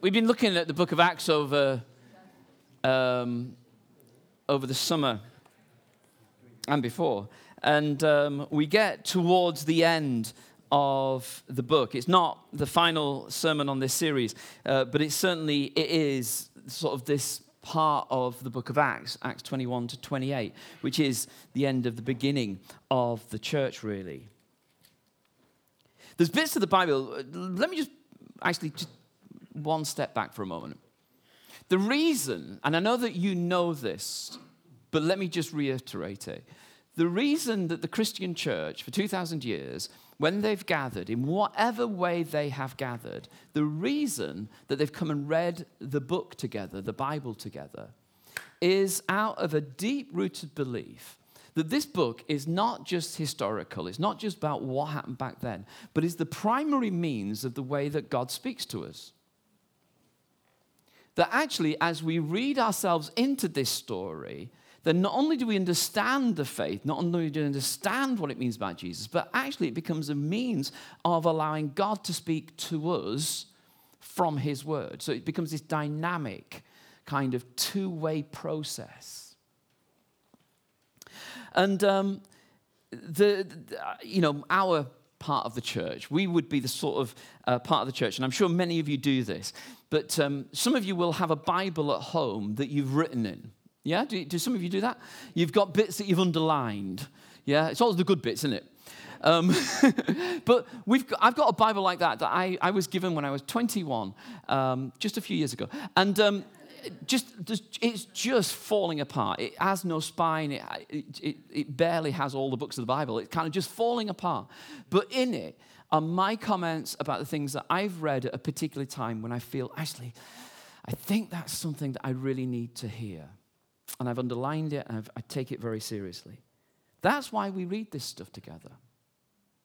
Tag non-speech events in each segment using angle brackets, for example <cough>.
we've been looking at the book of Acts over, um, over the summer and before. And um, we get towards the end of the book. It's not the final sermon on this series, uh, but it certainly it is sort of this part of the book of Acts, Acts 21 to 28, which is the end of the beginning of the church, really. There's bits of the Bible, let me just actually just one step back for a moment. The reason, and I know that you know this, but let me just reiterate it. The reason that the Christian church for 2,000 years, when they've gathered, in whatever way they have gathered, the reason that they've come and read the book together, the Bible together, is out of a deep rooted belief that this book is not just historical, it's not just about what happened back then, but is the primary means of the way that God speaks to us that actually, as we read ourselves into this story, then not only do we understand the faith, not only do we understand what it means about Jesus, but actually it becomes a means of allowing God to speak to us from His Word. So it becomes this dynamic kind of two way process. And um, the, the, you know, our part of the church, we would be the sort of uh, part of the church, and I'm sure many of you do this, but um, some of you will have a Bible at home that you've written in. Yeah? Do, do, some of you do that? You've got bits that you've underlined. Yeah? It's always the good bits, isn't it? Um, <laughs> but we've got, I've got a Bible like that that I, I was given when I was 21, um, just a few years ago. And um, just, it's just falling apart. It has no spine. It, it, it barely has all the books of the Bible. It's kind of just falling apart. But in it, are my comments about the things that I've read at a particular time when I feel, actually, I think that's something that I really need to hear. And I've underlined it and I've, I take it very seriously. That's why we read this stuff together.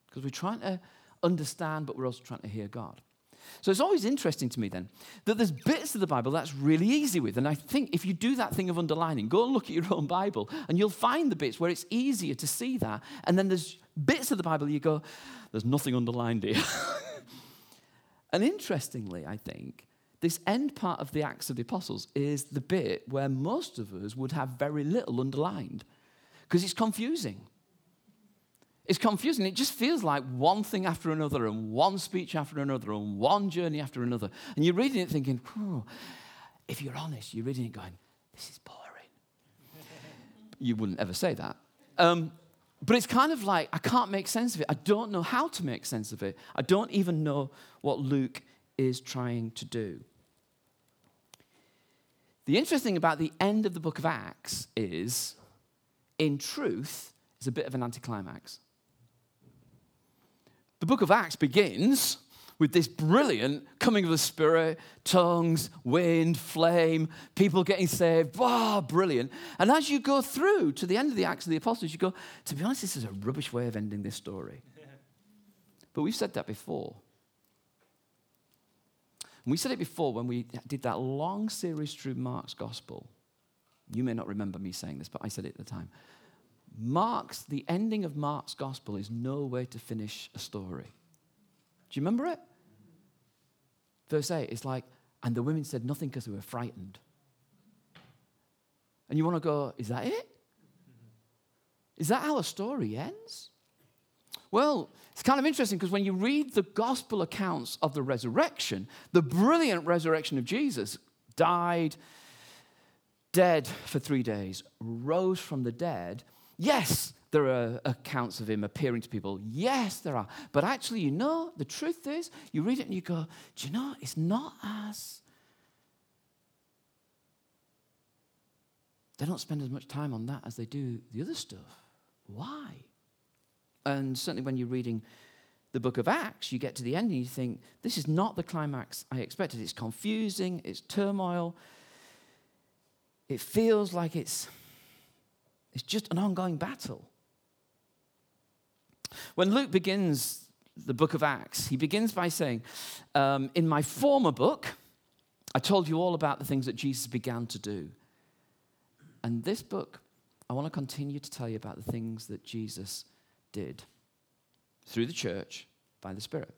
Because we're trying to understand, but we're also trying to hear God. So it's always interesting to me then that there's bits of the Bible that's really easy with. And I think if you do that thing of underlining, go and look at your own Bible and you'll find the bits where it's easier to see that. And then there's bits of the Bible you go, there's nothing underlined here. <laughs> and interestingly, I think, this end part of the Acts of the Apostles is the bit where most of us would have very little underlined because it's confusing. It's confusing. It just feels like one thing after another, and one speech after another, and one journey after another. And you're reading it thinking, if you're honest, you're reading it going, this is boring. you wouldn't ever say that. Um, but it's kind of like, I can't make sense of it. I don't know how to make sense of it. I don't even know what Luke is trying to do. The interesting about the end of the book of Acts is, in truth, it's a bit of an anticlimax. The book of Acts begins with this brilliant coming of the Spirit, tongues, wind, flame, people getting saved. Wow, brilliant. And as you go through to the end of the Acts of the Apostles, you go, to be honest, this is a rubbish way of ending this story. <laughs> But we've said that before. And we said it before when we did that long series through Mark's gospel. You may not remember me saying this, but I said it at the time. Mark's, the ending of Mark's gospel is no way to finish a story. Do you remember it? Verse 8, it's like, and the women said nothing because they were frightened. And you want to go, is that it? Is that how a story ends? Well, it's kind of interesting because when you read the gospel accounts of the resurrection, the brilliant resurrection of Jesus, died, dead for three days, rose from the dead, Yes, there are accounts of him appearing to people. Yes, there are. But actually, you know, the truth is, you read it and you go, do you know, it's not as. They don't spend as much time on that as they do the other stuff. Why? And certainly when you're reading the book of Acts, you get to the end and you think, this is not the climax I expected. It's confusing, it's turmoil, it feels like it's it's just an ongoing battle. When Luke begins the book of Acts, he begins by saying, um, In my former book, I told you all about the things that Jesus began to do. And this book, I want to continue to tell you about the things that Jesus did through the church by the Spirit.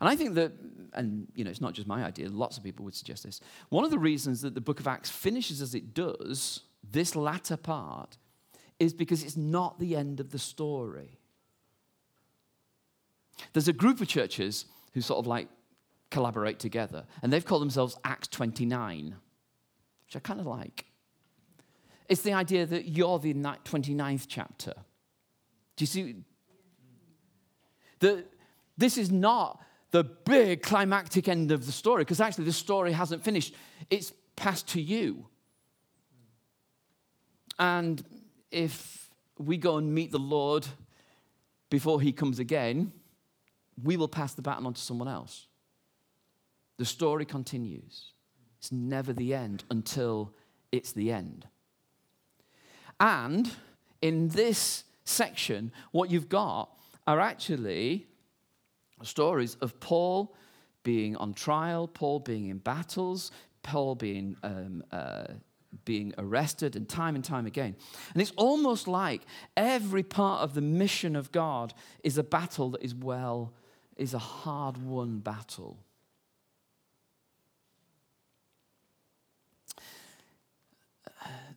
And I think that, and you know, it's not just my idea, lots of people would suggest this. One of the reasons that the book of Acts finishes as it does, this latter part, is because it's not the end of the story. There's a group of churches who sort of like collaborate together, and they've called themselves Acts 29, which I kind of like. It's the idea that you're the 29th chapter. Do you see? The, this is not the big climactic end of the story, because actually the story hasn't finished. It's passed to you. And if we go and meet the Lord before he comes again, we will pass the baton on to someone else. The story continues. It's never the end until it's the end. And in this section, what you've got are actually stories of Paul being on trial, Paul being in battles, Paul being, um, uh, being arrested, and time and time again. And it's almost like every part of the mission of God is a battle that is well, is a hard won battle.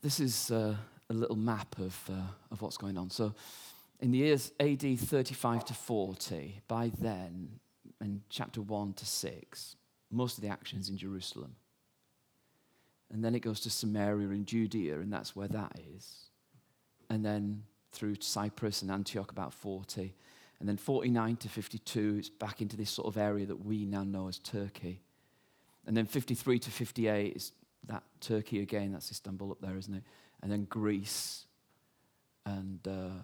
This is uh, a little map of, uh, of what's going on. So, in the years AD 35 to 40, by then, in chapter 1 to 6, most of the action is in Jerusalem. And then it goes to Samaria and Judea, and that's where that is. And then through Cyprus and Antioch, about 40. And then 49 to 52, it's back into this sort of area that we now know as Turkey. And then 53 to 58 is that Turkey again, that's Istanbul up there, isn't it? And then Greece and. Uh,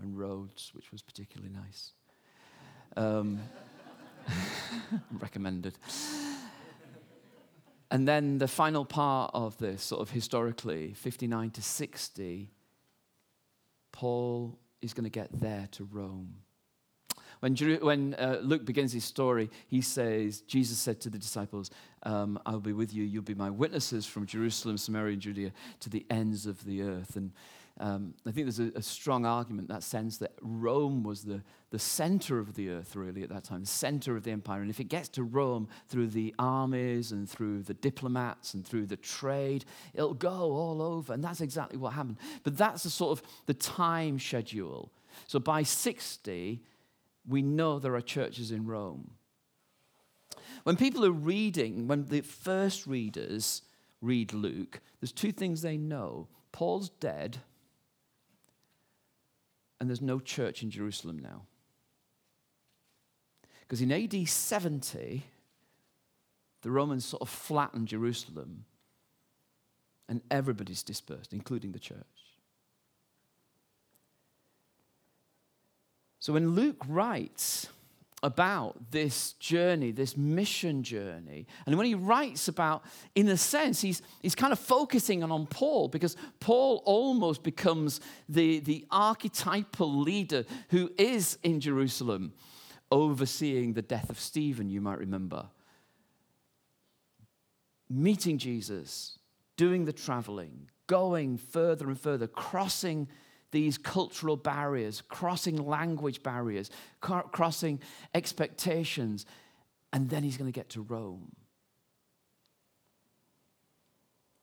and Rhodes, which was particularly nice. Um, <laughs> recommended. And then the final part of this, sort of historically, 59 to 60, Paul is going to get there to Rome. When, when uh, Luke begins his story, he says, Jesus said to the disciples, um, I'll be with you. You'll be my witnesses from Jerusalem, Samaria, and Judea to the ends of the earth. And um, I think there's a, a, strong argument that sense that Rome was the, the center of the earth, really, at that time, the center of the empire. And if it gets to Rome through the armies and through the diplomats and through the trade, it'll go all over. And that's exactly what happened. But that's the sort of the time schedule. So by 60, we know there are churches in Rome. When people are reading, when the first readers read Luke, there's two things they know Paul's dead and there's no church in Jerusalem now. Because in AD 70, the Romans sort of flattened Jerusalem and everybody's dispersed, including the church. So when Luke writes, about this journey, this mission journey. And when he writes about, in a sense, he's, he's kind of focusing on, on Paul because Paul almost becomes the, the archetypal leader who is in Jerusalem overseeing the death of Stephen, you might remember. Meeting Jesus, doing the traveling, going further and further, crossing these cultural barriers, crossing language barriers, crossing expectations, and then he's going to get to Rome.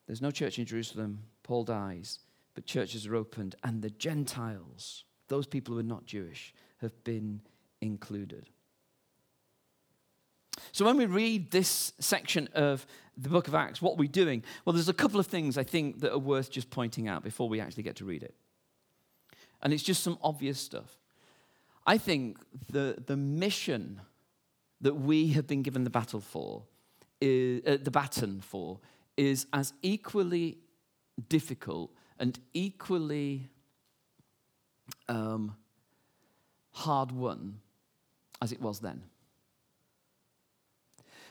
There's no church in Jerusalem. Paul dies, but churches are opened, and the Gentiles, those people who are not Jewish, have been included. So, when we read this section of the book of Acts, what are we doing? Well, there's a couple of things I think that are worth just pointing out before we actually get to read it. And it's just some obvious stuff. I think the, the mission that we have been given the battle for, is, uh, the baton for, is as equally difficult and equally um, hard won as it was then.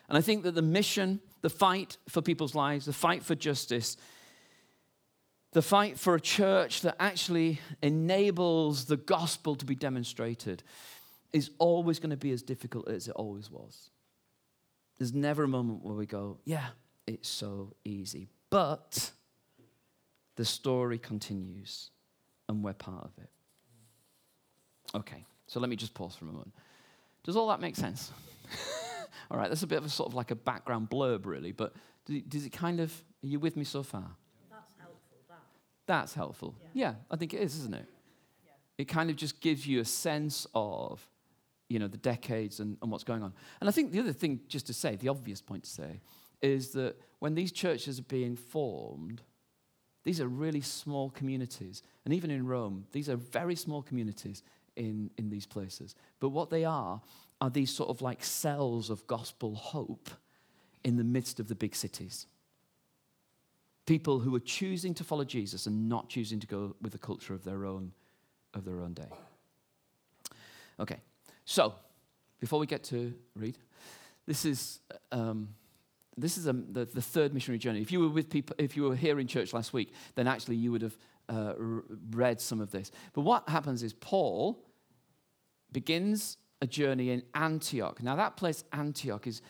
And I think that the mission, the fight for people's lives, the fight for justice, the fight for a church that actually enables the gospel to be demonstrated is always going to be as difficult as it always was. There's never a moment where we go, yeah, it's so easy. But the story continues and we're part of it. Okay, so let me just pause for a moment. Does all that make sense? <laughs> all right, that's a bit of a sort of like a background blurb, really, but does it kind of, are you with me so far? That's helpful, that. That's helpful. Yeah, yeah I think it is, isn't it? Yeah. It kind of just gives you a sense of, you know, the decades and, and what's going on. And I think the other thing, just to say, the obvious point to say, is that when these churches are being formed, these are really small communities. And even in Rome, these are very small communities in, in these places. But what they are, are these sort of like cells of gospel hope in the midst of the big cities. People who are choosing to follow Jesus and not choosing to go with the culture of their own, of their own day. Okay, so before we get to read, this is um, this is a, the, the third missionary journey. If you were with people, if you were here in church last week, then actually you would have uh, read some of this. But what happens is Paul begins a journey in Antioch. Now that place, Antioch, is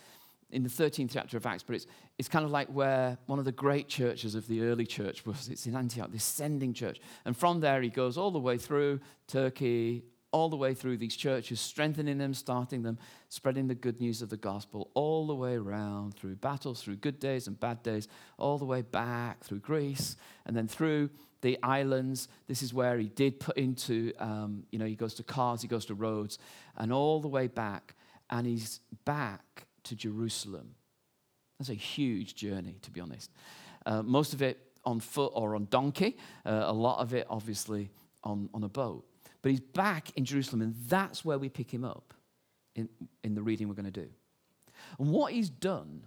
in the 13th chapter of Acts, but it's, it's kind of like where one of the great churches of the early church was. It's in Antioch, this sending church. And from there, he goes all the way through Turkey, all the way through these churches, strengthening them, starting them, spreading the good news of the gospel all the way around through battles, through good days and bad days, all the way back through Greece, and then through the islands. This is where he did put into, um, you know, he goes to Kos, he goes to Rhodes, and all the way back, and he's back to Jerusalem. That's a huge journey, to be honest. Uh, most of it on foot or on donkey, uh, a lot of it, obviously, on, on a boat. But he's back in Jerusalem, and that's where we pick him up in, in the reading we're going to do. And what he's done,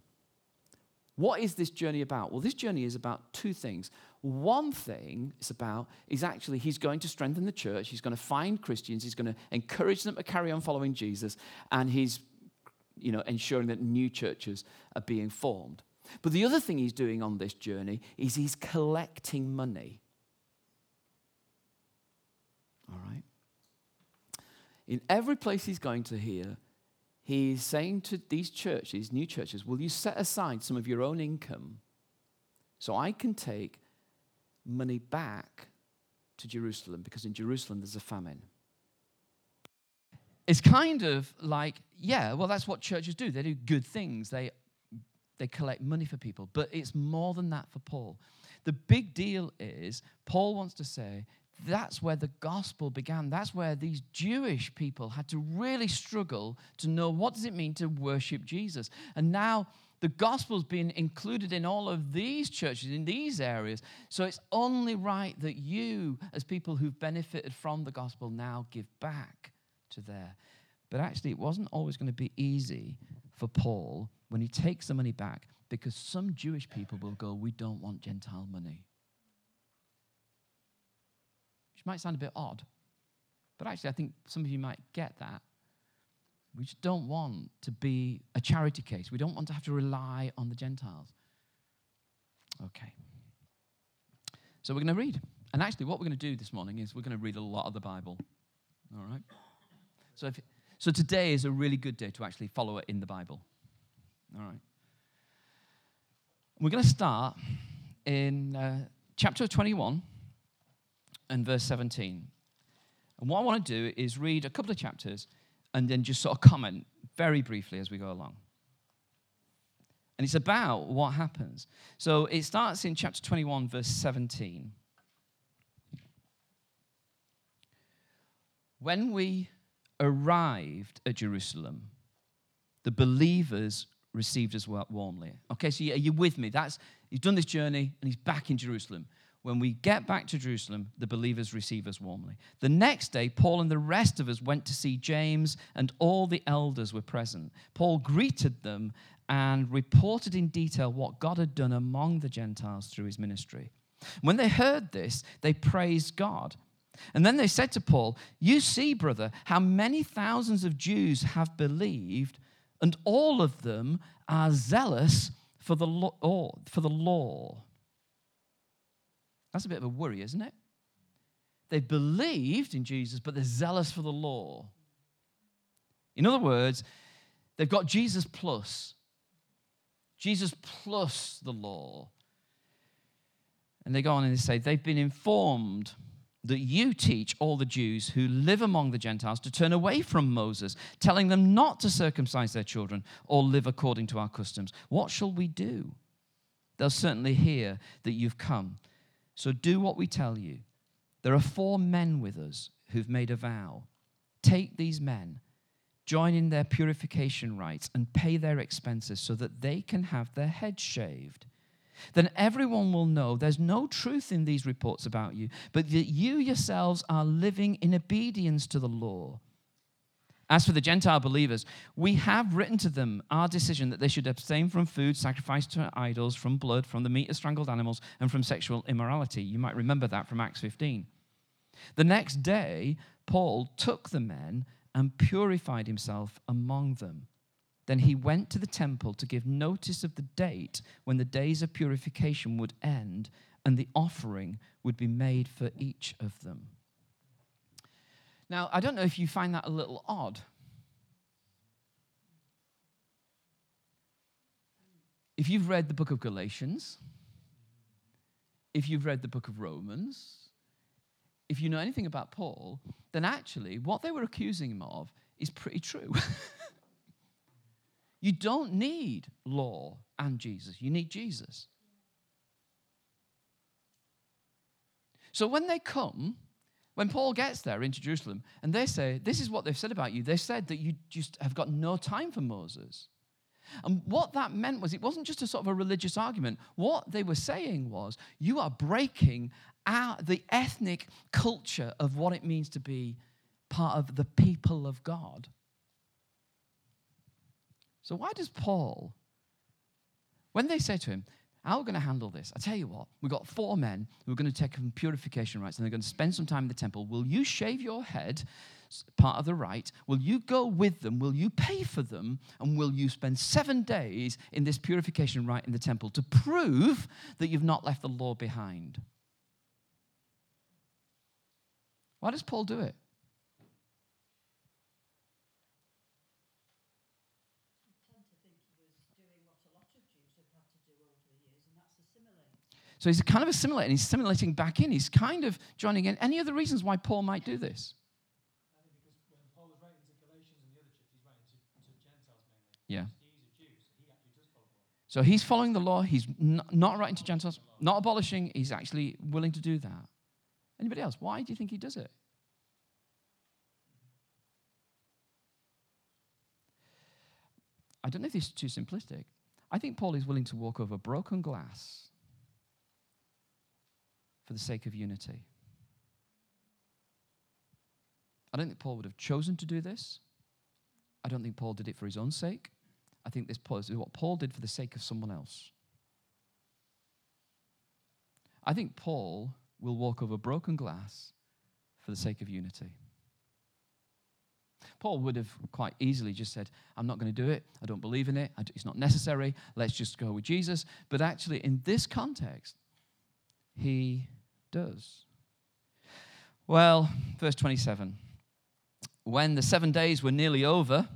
what is this journey about? Well, this journey is about two things. One thing it's about is actually he's going to strengthen the church, he's going to find Christians, he's going to encourage them to carry on following Jesus, and he's you know, ensuring that new churches are being formed. But the other thing he's doing on this journey is he's collecting money. All right? In every place he's going to here, he's saying to these churches, new churches, will you set aside some of your own income so I can take money back to Jerusalem? Because in Jerusalem there's a famine. It's kind of like, yeah, well, that's what churches do. They do good things. They, they collect money for people. But it's more than that for Paul. The big deal is, Paul wants to say, that's where the gospel began. That's where these Jewish people had to really struggle to know what does it mean to worship Jesus. And now the gospel's been included in all of these churches, in these areas. So it's only right that you, as people who've benefited from the gospel, now give back to there. But actually, it wasn't always going to be easy for Paul when he takes the money back because some Jewish people will go, We don't want Gentile money which might sound a bit odd, but actually, I think some of you might get that. We just don't want to be a charity case. We don't want to have to rely on the Gentiles. Okay. So we're going to read. And actually, what we're going to do this morning is we're going to read a lot of the Bible. All right? So, if, so today is a really good day to actually follow it in the Bible. All right? We're going to start in uh, chapter 21 and verse 17. And what I want to do is read a couple of chapters and then just sort of comment very briefly as we go along. And it's about what happens. So it starts in chapter 21, verse 17. When we arrived at Jerusalem, the believers received us warmly. Okay, so are you with me? That's he's done this journey and he's back in Jerusalem. When we get back to Jerusalem, the believers receive us warmly. The next day, Paul and the rest of us went to see James, and all the elders were present. Paul greeted them and reported in detail what God had done among the Gentiles through his ministry. When they heard this, they praised God. And then they said to Paul, You see, brother, how many thousands of Jews have believed, and all of them are zealous for the law. For the law. That's a bit of a worry, isn't it? They've believed in Jesus, but they're zealous for the law. In other words, they've got Jesus plus. Jesus plus the law. And they go on and they say they've been informed that you teach all the Jews who live among the Gentiles to turn away from Moses, telling them not to circumcise their children or live according to our customs. What shall we do? They'll certainly hear that you've come. So do what we tell you. There are four men with us who've made a vow. Take these men, join in their purification rites, and pay their expenses so that they can have their heads shaved then everyone will know there's no truth in these reports about you, but that you yourselves are living in obedience to the law. As for the Gentile believers, we have written to them our decision that they should abstain from food sacrificed to idols, from blood, from the meat of strangled animals, and from sexual immorality. You might remember that from Acts 15. The next day, Paul took the men and purified himself among them. Then he went to the temple to give notice of the date when the days of purification would end and the offering would be made for each of them. Now, I don't know if you find that a little odd. If you've read the book of Galatians, if you've read the book of Romans, if you know anything about Paul, then actually what they were accusing him of is pretty true. <laughs> You don't need law and Jesus, you need Jesus. So when they come, when Paul gets there into Jerusalem, and they say, This is what they've said about you, they said that you just have got no time for Moses. And what that meant was it wasn't just a sort of a religious argument. What they were saying was, You are breaking out the ethnic culture of what it means to be part of the people of God. So, why does Paul, when they say to him, how are we going to handle this? I tell you what, we've got four men who are going to take purification rites and they're going to spend some time in the temple. Will you shave your head, part of the rite? Will you go with them? Will you pay for them? And will you spend seven days in this purification rite in the temple to prove that you've not left the law behind? Why does Paul do it? So he's kind of assimilating. He's assimilating back in. He's kind of joining in. Any other reasons why Paul might do this? Yeah. So he's following the law. He's not writing to Gentiles, not abolishing. He's actually willing to do that. Anybody else? Why do you think he does it? I don't know if this is too simplistic. I think Paul is willing to walk over broken glass for the sake of unity. I don't think Paul would have chosen to do this. I don't think Paul did it for his own sake. I think this is what Paul did for the sake of someone else. I think Paul will walk over broken glass for the sake of unity. Paul would have quite easily just said, I'm not going to do it. I don't believe in it. It's not necessary. Let's just go with Jesus. But actually, in this context, he does. Well, verse 27 When the seven days were nearly over,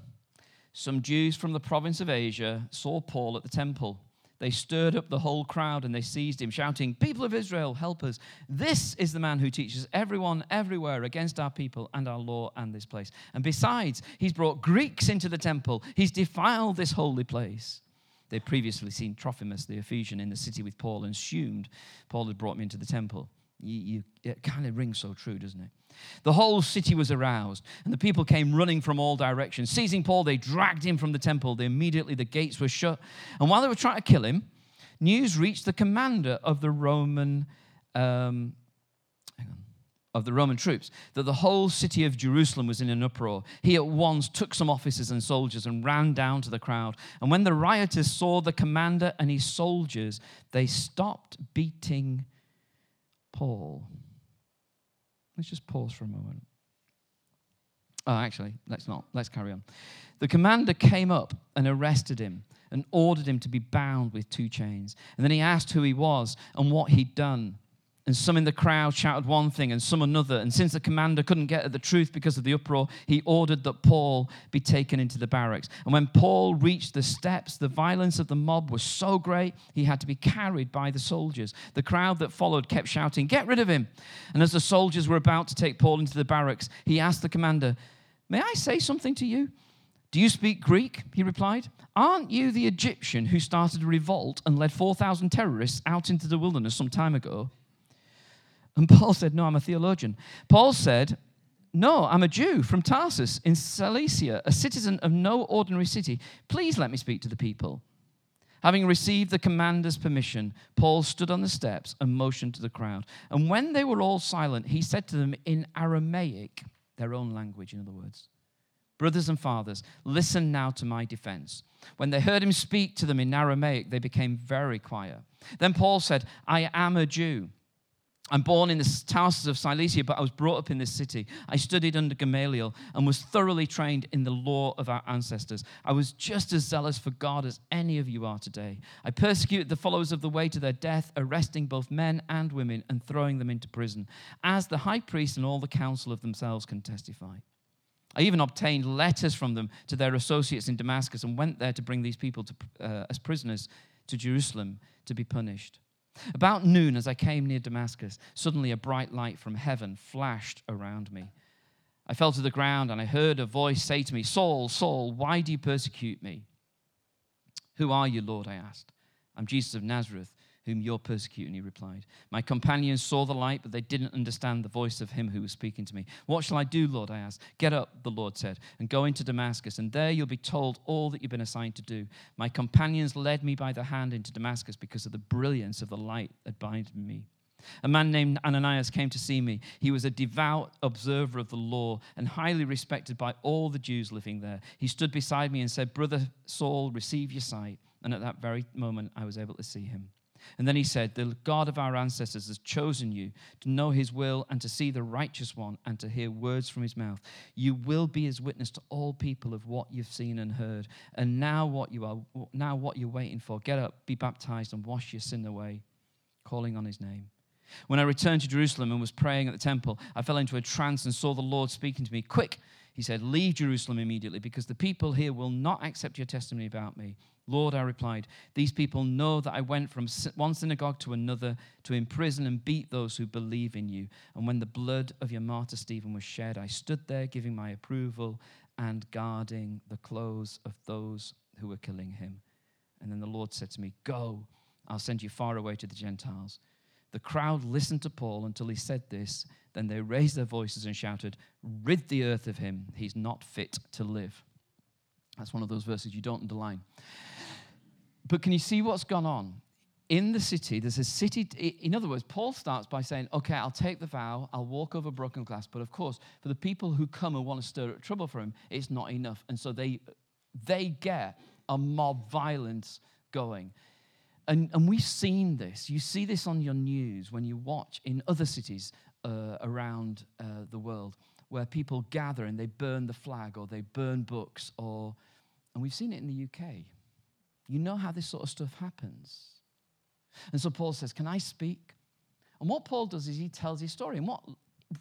some Jews from the province of Asia saw Paul at the temple. They stirred up the whole crowd and they seized him, shouting, People of Israel, help us. This is the man who teaches everyone everywhere against our people and our law and this place. And besides, he's brought Greeks into the temple, he's defiled this holy place. They'd previously seen Trophimus the Ephesian in the city with Paul and assumed Paul had brought me into the temple. You, you, it kind of rings so true, doesn't it? The whole city was aroused, and the people came running from all directions. Seizing Paul, they dragged him from the temple. They, immediately, the gates were shut. And while they were trying to kill him, news reached the commander of the Roman um, of the Roman troops that the whole city of Jerusalem was in an uproar. He at once took some officers and soldiers and ran down to the crowd. And when the rioters saw the commander and his soldiers, they stopped beating Paul. Let's just pause for a moment. Oh, actually, let's not. Let's carry on. The commander came up and arrested him and ordered him to be bound with two chains. And then he asked who he was and what he'd done. And some in the crowd shouted one thing and some another. And since the commander couldn't get at the truth because of the uproar, he ordered that Paul be taken into the barracks. And when Paul reached the steps, the violence of the mob was so great, he had to be carried by the soldiers. The crowd that followed kept shouting, Get rid of him! And as the soldiers were about to take Paul into the barracks, he asked the commander, May I say something to you? Do you speak Greek? He replied. Aren't you the Egyptian who started a revolt and led 4,000 terrorists out into the wilderness some time ago? And Paul said, No, I'm a theologian. Paul said, No, I'm a Jew from Tarsus in Cilicia, a citizen of no ordinary city. Please let me speak to the people. Having received the commander's permission, Paul stood on the steps and motioned to the crowd. And when they were all silent, he said to them in Aramaic, their own language, in other words, Brothers and fathers, listen now to my defense. When they heard him speak to them in Aramaic, they became very quiet. Then Paul said, I am a Jew I'm born in the Tarsus of Cilicia, but I was brought up in this city. I studied under Gamaliel and was thoroughly trained in the law of our ancestors. I was just as zealous for God as any of you are today. I persecuted the followers of the way to their death, arresting both men and women and throwing them into prison, as the high priest and all the council of themselves can testify. I even obtained letters from them to their associates in Damascus and went there to bring these people to, uh, as prisoners to Jerusalem to be punished. About noon, as I came near Damascus, suddenly a bright light from heaven flashed around me. I fell to the ground and I heard a voice say to me, Saul, Saul, why do you persecute me? Who are you, Lord? I asked. I'm Jesus of Nazareth whom you're persecuting, he replied. My companions saw the light, but they didn't understand the voice of him who was speaking to me. What shall I do, Lord? I asked. Get up, the Lord said, and go into Damascus, and there you'll be told all that you've been assigned to do. My companions led me by the hand into Damascus because of the brilliance of the light that blinded me. A man named Ananias came to see me. He was a devout observer of the law and highly respected by all the Jews living there. He stood beside me and said, Brother Saul, receive your sight. And at that very moment, I was able to see him. And then he said, The God of our ancestors has chosen you to know his will and to see the righteous one and to hear words from his mouth. You will be his witness to all people of what you've seen and heard. And now what you are now what you're waiting for. Get up, be baptized, and wash your sin away, calling on his name. When I returned to Jerusalem and was praying at the temple, I fell into a trance and saw the Lord speaking to me. Quick, he said, leave Jerusalem immediately because the people here will not accept your testimony about me. Lord, I replied, these people know that I went from one synagogue to another to imprison and beat those who believe in you. And when the blood of your martyr Stephen was shed, I stood there giving my approval and guarding the clothes of those who were killing him. And then the Lord said to me, Go, I'll send you far away to the Gentiles. The crowd listened to Paul until he said this. Then they raised their voices and shouted, Rid the earth of him. He's not fit to live. That's one of those verses you don't underline. But can you see what's gone on? In the city, there's a city. In other words, Paul starts by saying, Okay, I'll take the vow, I'll walk over broken glass. But of course, for the people who come and want to stir up trouble for him, it's not enough. And so they, they get a mob violence going. And, and we've seen this. You see this on your news when you watch in other cities uh, around uh, the world where people gather and they burn the flag or they burn books or and we've seen it in the UK you know how this sort of stuff happens. And so Paul says, Can I speak? And what Paul does is he tells his story. And what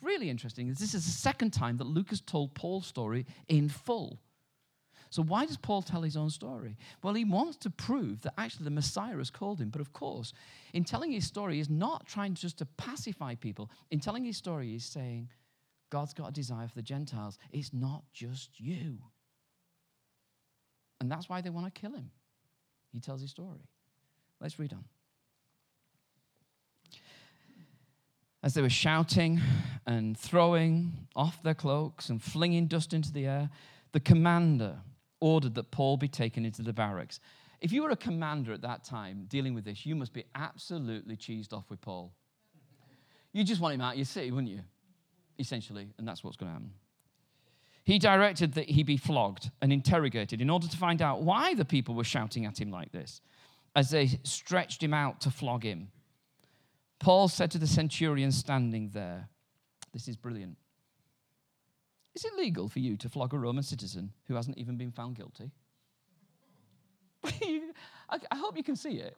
really interesting is this is the second time that Luke has told Paul's story in full. So why does Paul tell his own story? Well, he wants to prove that actually the Messiah has called him. But of course, in telling his story, he's not trying just to pacify people. In telling his story, he's saying, God's got a desire for the Gentiles. It's not just you. And that's why they want to kill him. He tells his story. Let's read on. As they were shouting and throwing off their cloaks and flinging dust into the air, the commander ordered that Paul be taken into the barracks. If you were a commander at that time dealing with this, you must be absolutely cheesed off with Paul. You just want him out of your city, wouldn't you? Essentially, and that's what's going to happen. He directed that he be flogged and interrogated in order to find out why the people were shouting at him like this as they stretched him out to flog him. Paul said to the centurion standing there, This is brilliant. Is it legal for you to flog a Roman citizen who hasn't even been found guilty? <laughs> I hope you can see it.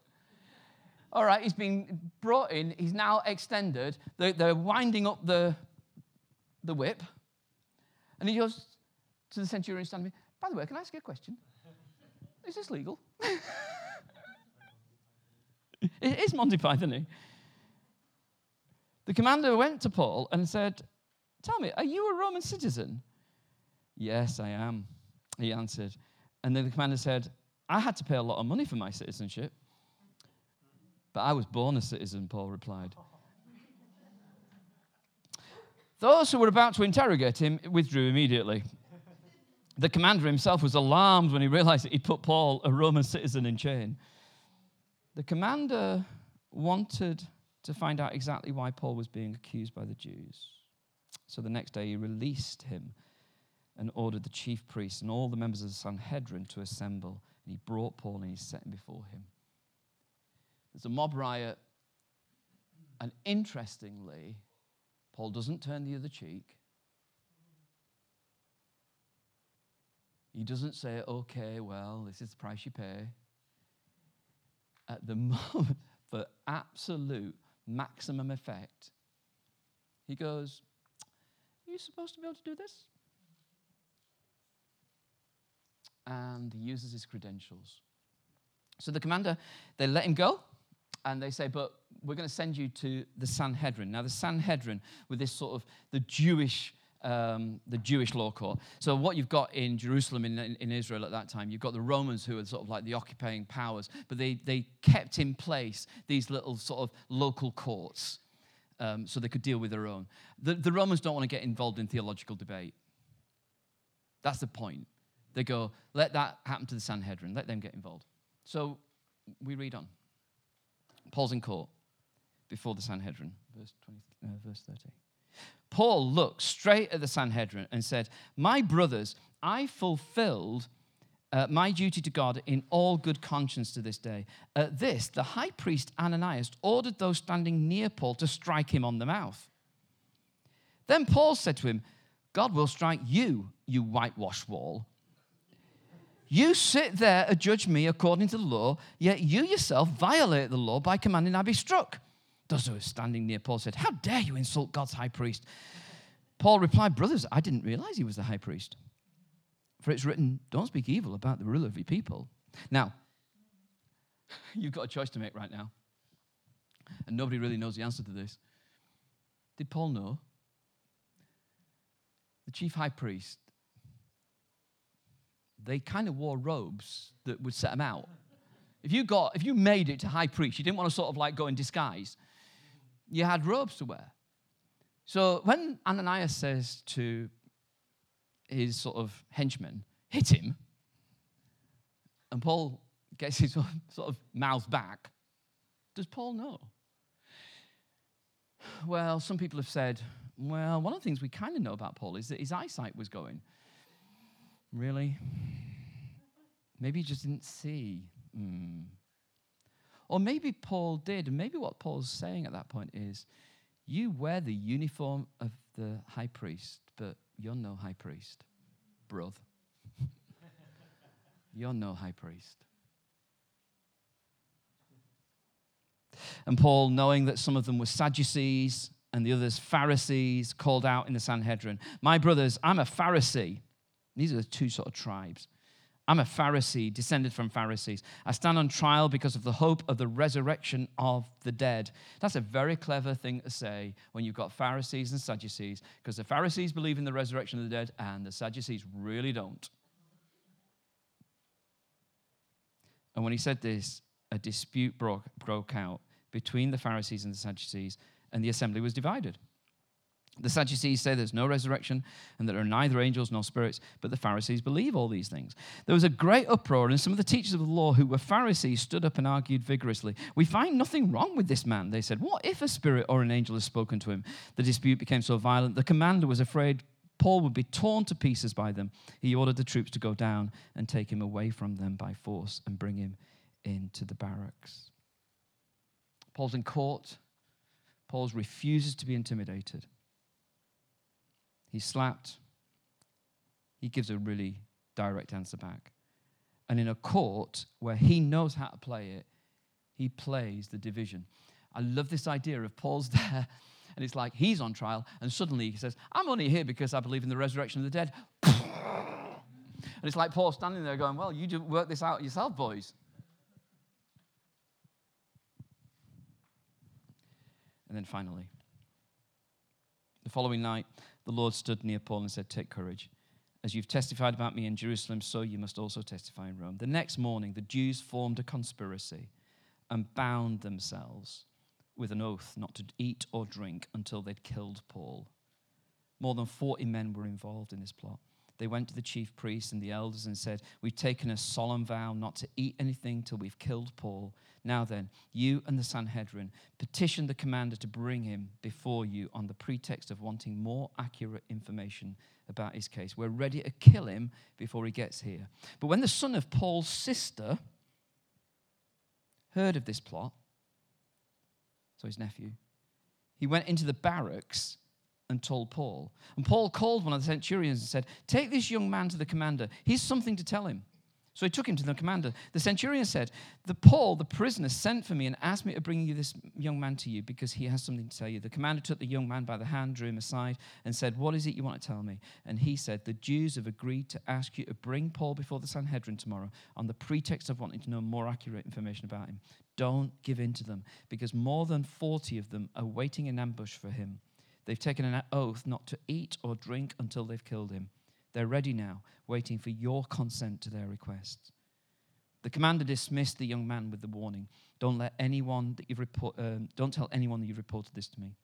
All right, he's been brought in, he's now extended. They're, winding up the, the whip. And he goes to the centurion standing, by the way, can I ask you a question? Is this legal? <laughs> it is Monty Python. The commander went to Paul and said, Tell me, are you a Roman citizen? Yes, I am, he answered. And then the commander said, I had to pay a lot of money for my citizenship. But I was born a citizen, Paul replied. Those who were about to interrogate him withdrew immediately. The commander himself was alarmed when he realized that he'd put Paul, a Roman citizen, in chain. The commander wanted to find out exactly why Paul was being accused by the Jews. So the next day he released him and ordered the chief priests and all the members of the Sanhedrin to assemble. And he brought Paul and he set him before him. There's a mob riot, and interestingly, Paul doesn't turn the other cheek. He doesn't say, okay, well, this is the price you pay. At the <laughs> moment, for absolute maximum effect, he goes, Are you supposed to be able to do this? And he uses his credentials. So the commander, they let him go and they say, But we're going to send you to the Sanhedrin. Now, the Sanhedrin, with this sort of the Jewish um, the Jewish law court. So, what you've got in Jerusalem, in, in, in, Israel at that time, you've got the Romans who are sort of like the occupying powers, but they, they kept in place these little sort of local courts um, so they could deal with their own. The, the Romans don't want to get involved in theological debate. That's the point. They go, let that happen to the Sanhedrin, let them get involved. So, we read on. Paul's in court before the Sanhedrin, verse, 20, uh, verse 30. Paul looked straight at the Sanhedrin and said, My brothers, I fulfilled uh, my duty to God in all good conscience to this day. At this, the high priest Ananias ordered those standing near Paul to strike him on the mouth. Then Paul said to him, God will strike you, you whitewashed wall. You sit there and judge me according to the law, yet you yourself violate the law by commanding I be struck. Those who were standing near Paul said, How dare you insult God's high priest? Paul replied, Brothers, I didn't realize he was the high priest. For it's written, Don't speak evil about the ruler of your people. Now, <laughs> you've got a choice to make right now. And nobody really knows the answer to this. Did Paul know? The chief high priest, they kind of wore robes that would set them out. If you got, if you made it to high priest, you didn't want to sort of like go in disguise you had robes to wear. So when Ananias says to his sort of henchman, hit him, and Paul gets his <laughs> sort of mouth back, does Paul know? Well, some people have said, well, one of the things we kind of know about Paul is that his eyesight was going. Really? Maybe he just didn't see. Mm. Or maybe Paul did, maybe what Paul's saying at that point is you wear the uniform of the high priest, but you're no high priest, brother. <laughs> you're no high priest. And Paul, knowing that some of them were Sadducees and the others Pharisees, called out in the Sanhedrin, My brothers, I'm a Pharisee. These are the two sort of tribes. I'm a Pharisee, descended from Pharisees. I stand on trial because of the hope of the resurrection of the dead. That's a very clever thing to say when you've got Pharisees and Sadducees, because the Pharisees believe in the resurrection of the dead and the Sadducees really don't. And when he said this, a dispute broke, broke out between the Pharisees and the Sadducees, and the assembly was divided. The Sadducees say there's no resurrection and that there are neither angels nor spirits, but the Pharisees believe all these things. There was a great uproar, and some of the teachers of the law who were Pharisees stood up and argued vigorously. We find nothing wrong with this man, they said. What if a spirit or an angel has spoken to him? The dispute became so violent, the commander was afraid Paul would be torn to pieces by them. He ordered the troops to go down and take him away from them by force and bring him into the barracks. Paul's in court. Paul refuses to be intimidated. He's slapped. He gives a really direct answer back. And in a court where he knows how to play it, he plays the division. I love this idea of Paul's <laughs> there, and it's like he's on trial, and suddenly he says, I'm only here because I believe in the resurrection of the dead. <laughs> and it's like Paul standing there going, Well, you work this out yourself, boys. And then finally, the following night, the Lord stood near Paul and said, Take courage. As you've testified about me in Jerusalem, so you must also testify in Rome. The next morning, the Jews formed a conspiracy and bound themselves with an oath not to eat or drink until they'd killed Paul. More than 40 men were involved in this plot. They went to the chief priests and the elders and said, We've taken a solemn vow not to eat anything till we've killed Paul. Now then, you and the Sanhedrin petition the commander to bring him before you on the pretext of wanting more accurate information about his case. We're ready to kill him before he gets here. But when the son of Paul's sister heard of this plot, so his nephew, he went into the barracks and told Paul. And Paul called one of the centurions and said, Take this young man to the commander. He's something to tell him. So he took him to the commander. The centurion said, The Paul, the prisoner, sent for me and asked me to bring you this young man to you because he has something to tell you. The commander took the young man by the hand, drew him aside, and said, What is it you want to tell me? And he said, The Jews have agreed to ask you to bring Paul before the Sanhedrin tomorrow on the pretext of wanting to know more accurate information about him. Don't give in to them because more than 40 of them are waiting in ambush for him. They've taken an oath not to eat or drink until they've killed him. They're ready now, waiting for your consent to their requests. The commander dismissed the young man with the warning Don't let anyone that you've report, um, don't tell anyone that you've reported this to me.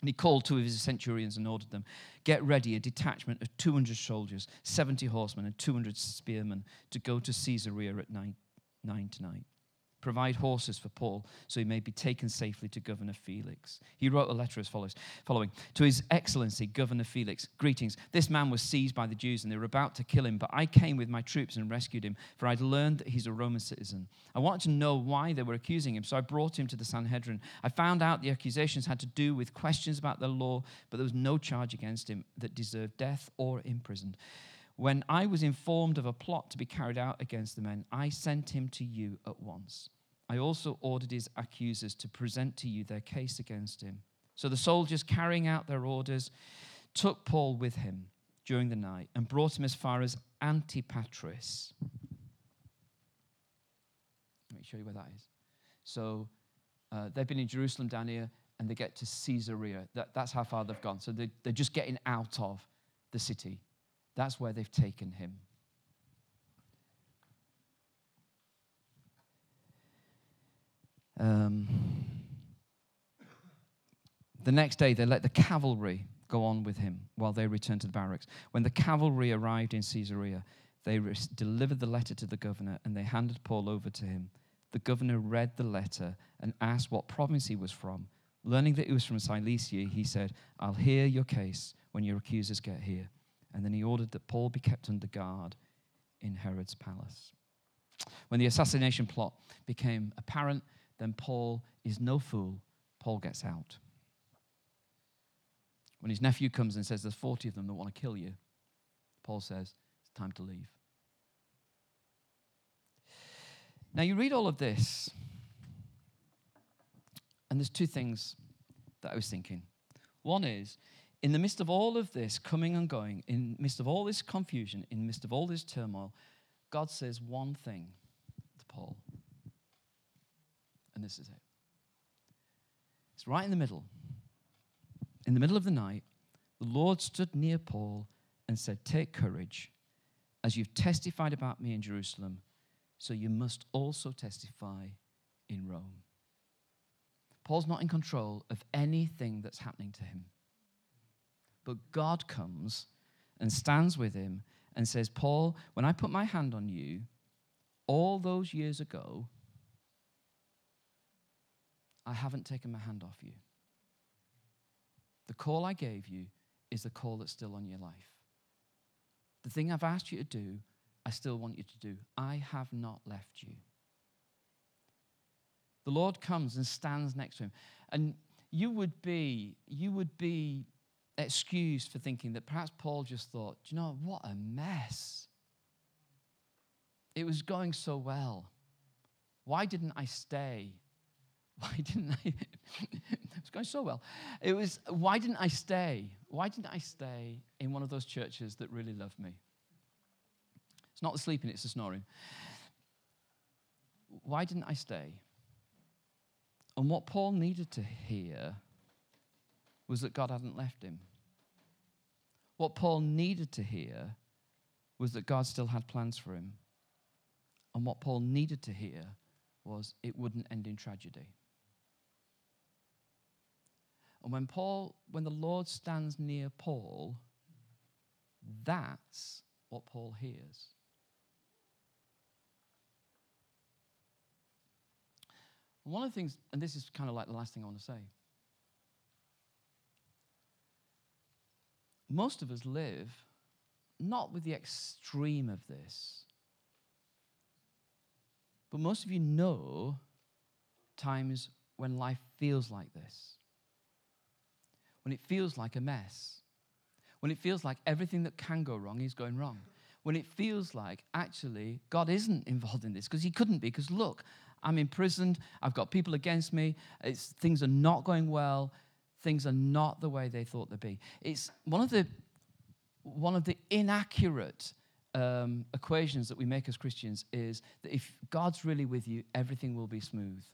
And he called two of his centurions and ordered them Get ready a detachment of 200 soldiers, 70 horsemen, and 200 spearmen to go to Caesarea at nine, nine tonight. Provide horses for Paul so he may be taken safely to Governor Felix. He wrote a letter as follows following To His Excellency, Governor Felix, greetings. This man was seized by the Jews and they were about to kill him, but I came with my troops and rescued him, for I'd learned that he's a Roman citizen. I wanted to know why they were accusing him, so I brought him to the Sanhedrin. I found out the accusations had to do with questions about the law, but there was no charge against him that deserved death or imprisonment. When I was informed of a plot to be carried out against the men, I sent him to you at once. I also ordered his accusers to present to you their case against him. So the soldiers, carrying out their orders, took Paul with him during the night and brought him as far as Antipatris. Let me show you where that is. So uh, they've been in Jerusalem down here and they get to Caesarea. That, that's how far they've gone. So they, they're just getting out of the city. That's where they've taken him. Um, the next day, they let the cavalry go on with him while they returned to the barracks. When the cavalry arrived in Caesarea, they re- delivered the letter to the governor and they handed Paul over to him. The governor read the letter and asked what province he was from. Learning that he was from Cilicia, he said, I'll hear your case when your accusers get here. And then he ordered that Paul be kept under guard in Herod's palace. When the assassination plot became apparent, then Paul is no fool. Paul gets out. When his nephew comes and says, There's 40 of them that want to kill you, Paul says, It's time to leave. Now, you read all of this, and there's two things that I was thinking. One is, in the midst of all of this coming and going, in the midst of all this confusion, in the midst of all this turmoil, God says one thing to Paul. And this is it. It's right in the middle. In the middle of the night, the Lord stood near Paul and said, Take courage. As you've testified about me in Jerusalem, so you must also testify in Rome. Paul's not in control of anything that's happening to him. But God comes and stands with him and says, Paul, when I put my hand on you all those years ago, I haven't taken my hand off you. The call I gave you is the call that's still on your life. The thing I've asked you to do, I still want you to do. I have not left you. The Lord comes and stands next to him. And you would be, you would be excused for thinking that perhaps Paul just thought, you know, what a mess. It was going so well. Why didn't I stay? <laughs> why didn't I? <laughs> it was going so well. It was, why didn't I stay? Why didn't I stay in one of those churches that really loved me? It's not the sleeping, it's the snoring. Why didn't I stay? And what Paul needed to hear was that God hadn't left him. What Paul needed to hear was that God still had plans for him. And what Paul needed to hear was it wouldn't end in tragedy. And when Paul, when the Lord stands near Paul, that's what Paul hears. one of the things, and this is kind of like the last thing I want to say. Most of us live not with the extreme of this, but most of you know times when life feels like this when it feels like a mess, when it feels like everything that can go wrong is going wrong, when it feels like actually God isn't involved in this because He couldn't be. Because look, I'm imprisoned, I've got people against me, things are not going well, things are not the way they thought they'd be. It's one of the one of the inaccurate um, equations that we make as Christians is that if God's really with you, everything will be smooth.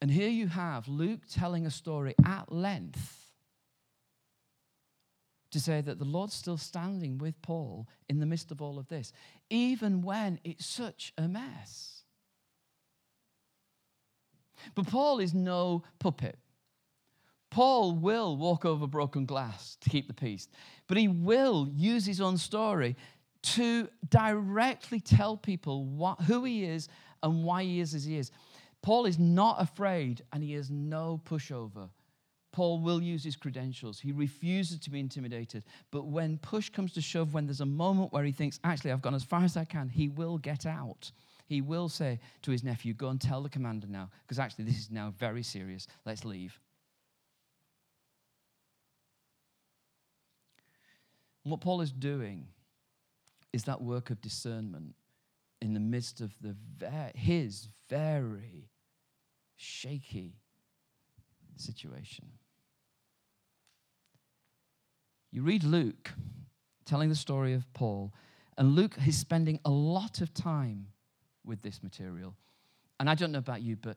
And here you have Luke telling a story at length to say that the Lord's still standing with Paul in the midst of all of this, even when it's such a mess. But Paul is no puppet. Paul will walk over broken glass to keep the peace, but he will use his own story to directly tell people what, who he is and why he is as he is. Paul is not afraid and he is no pushover. Paul will use his credentials. He refuses to be intimidated. But when push comes to shove, when there's a moment where he thinks, actually, I've gone as far as I can, he will get out. He will say to his nephew, Go and tell the commander now, because actually, this is now very serious. Let's leave. what Paul is doing is that work of discernment in the midst of the ver- his very shaky situation. You read Luke telling the story of Paul, and Luke is spending a lot of time with this material. And I don't know about you, but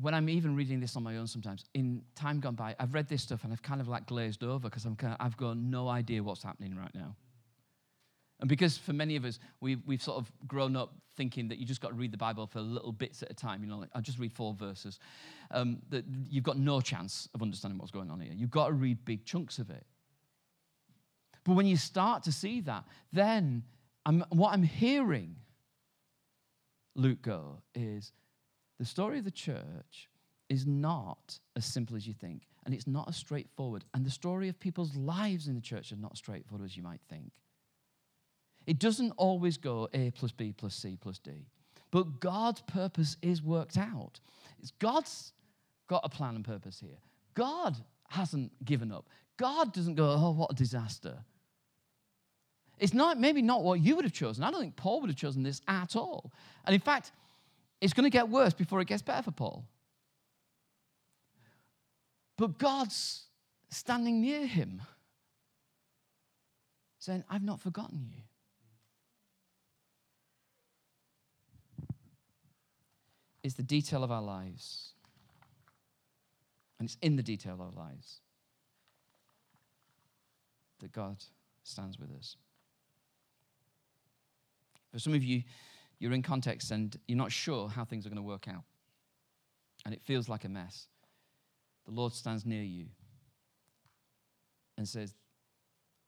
when I'm even reading this on my own sometimes, in time gone by, I've read this stuff and I've kind of like glazed over because I'm kind of, I've got no idea what's happening right now. And because for many of us, we've, we've sort of grown up thinking that you just got to read the Bible for little bits at a time, you know, like I'll just read four verses, um, that you've got no chance of understanding what's going on here. You've got to read big chunks of it. But when you start to see that, then I'm, what I'm hearing Luke go is the story of the church is not as simple as you think, and it's not as straightforward. And the story of people's lives in the church are not straightforward as you might think. It doesn't always go A plus B plus C plus D. But God's purpose is worked out. God's got a plan and purpose here. God hasn't given up. God doesn't go, oh, what a disaster. It's not maybe not what you would have chosen. I don't think Paul would have chosen this at all. And in fact, it's going to get worse before it gets better for Paul. But God's standing near him, saying, I've not forgotten you. It's the detail of our lives. And it's in the detail of our lives that God stands with us. For some of you, you're in context and you're not sure how things are going to work out. And it feels like a mess. The Lord stands near you and says,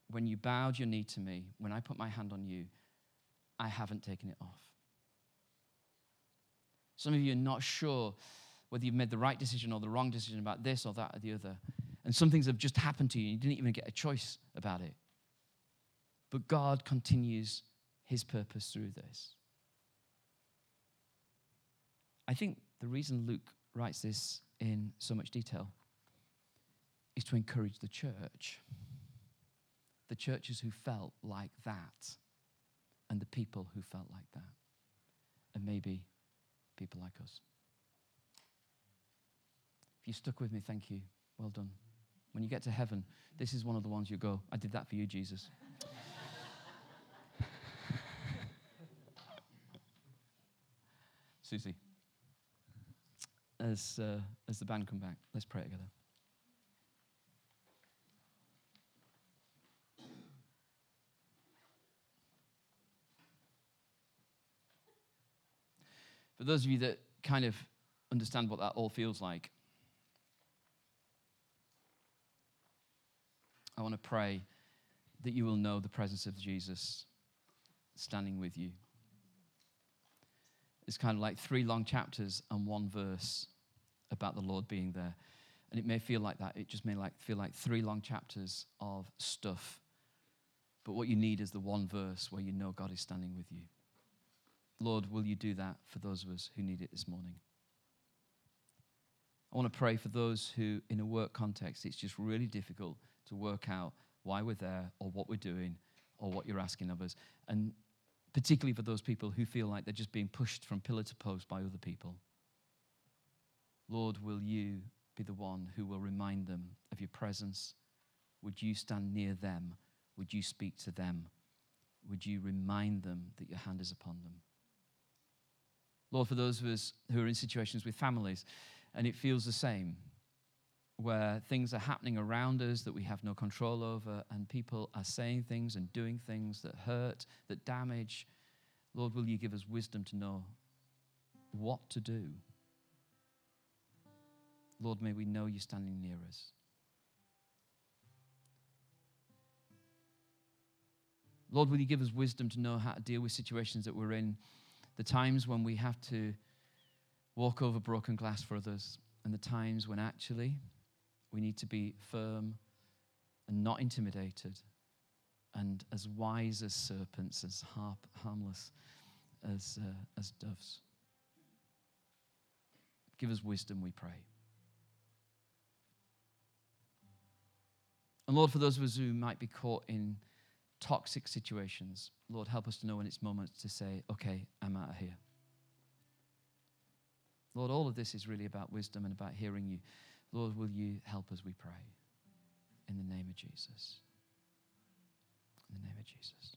When you bowed your knee to me, when I put my hand on you, I haven't taken it off. Some of you are not sure whether you've made the right decision or the wrong decision about this or that or the other. And some things have just happened to you and you didn't even get a choice about it. But God continues his purpose through this. I think the reason Luke writes this in so much detail is to encourage the church. The churches who felt like that, and the people who felt like that. And maybe people like us. If you stuck with me, thank you. Well done. When you get to heaven, this is one of the ones you go, I did that for you, Jesus. Susie, as, uh, as the band come back, let's pray together. For those of you that kind of understand what that all feels like, I want to pray that you will know the presence of Jesus standing with you. It's kind of like three long chapters and one verse about the Lord being there. And it may feel like that. It just may like, feel like three long chapters of stuff. But what you need is the one verse where you know God is standing with you. Lord, will you do that for those of us who need it this morning? I want to pray for those who, in a work context, it's just really difficult to work out why we're there or what we're doing or what you're asking of us. And particularly for those people who feel like they're just being pushed from pillar to post by other people. Lord, will you be the one who will remind them of your presence? Would you stand near them? Would you speak to them? Would you remind them that your hand is upon them? Lord, for those of us who are in situations with families and it feels the same, where things are happening around us that we have no control over, and people are saying things and doing things that hurt, that damage. Lord, will you give us wisdom to know what to do? Lord, may we know you're standing near us. Lord, will you give us wisdom to know how to deal with situations that we're in, the times when we have to walk over broken glass for others, and the times when actually we need to be firm and not intimidated and as wise as serpents, as harmless as, uh, as doves. Give us wisdom, we pray. And Lord, for those of us who might be caught in toxic situations, Lord, help us to know when it's moments to say, okay, I'm out of here. Lord, all of this is really about wisdom and about hearing you. Lord, will you help us, we pray. In the name of Jesus. In the name of Jesus.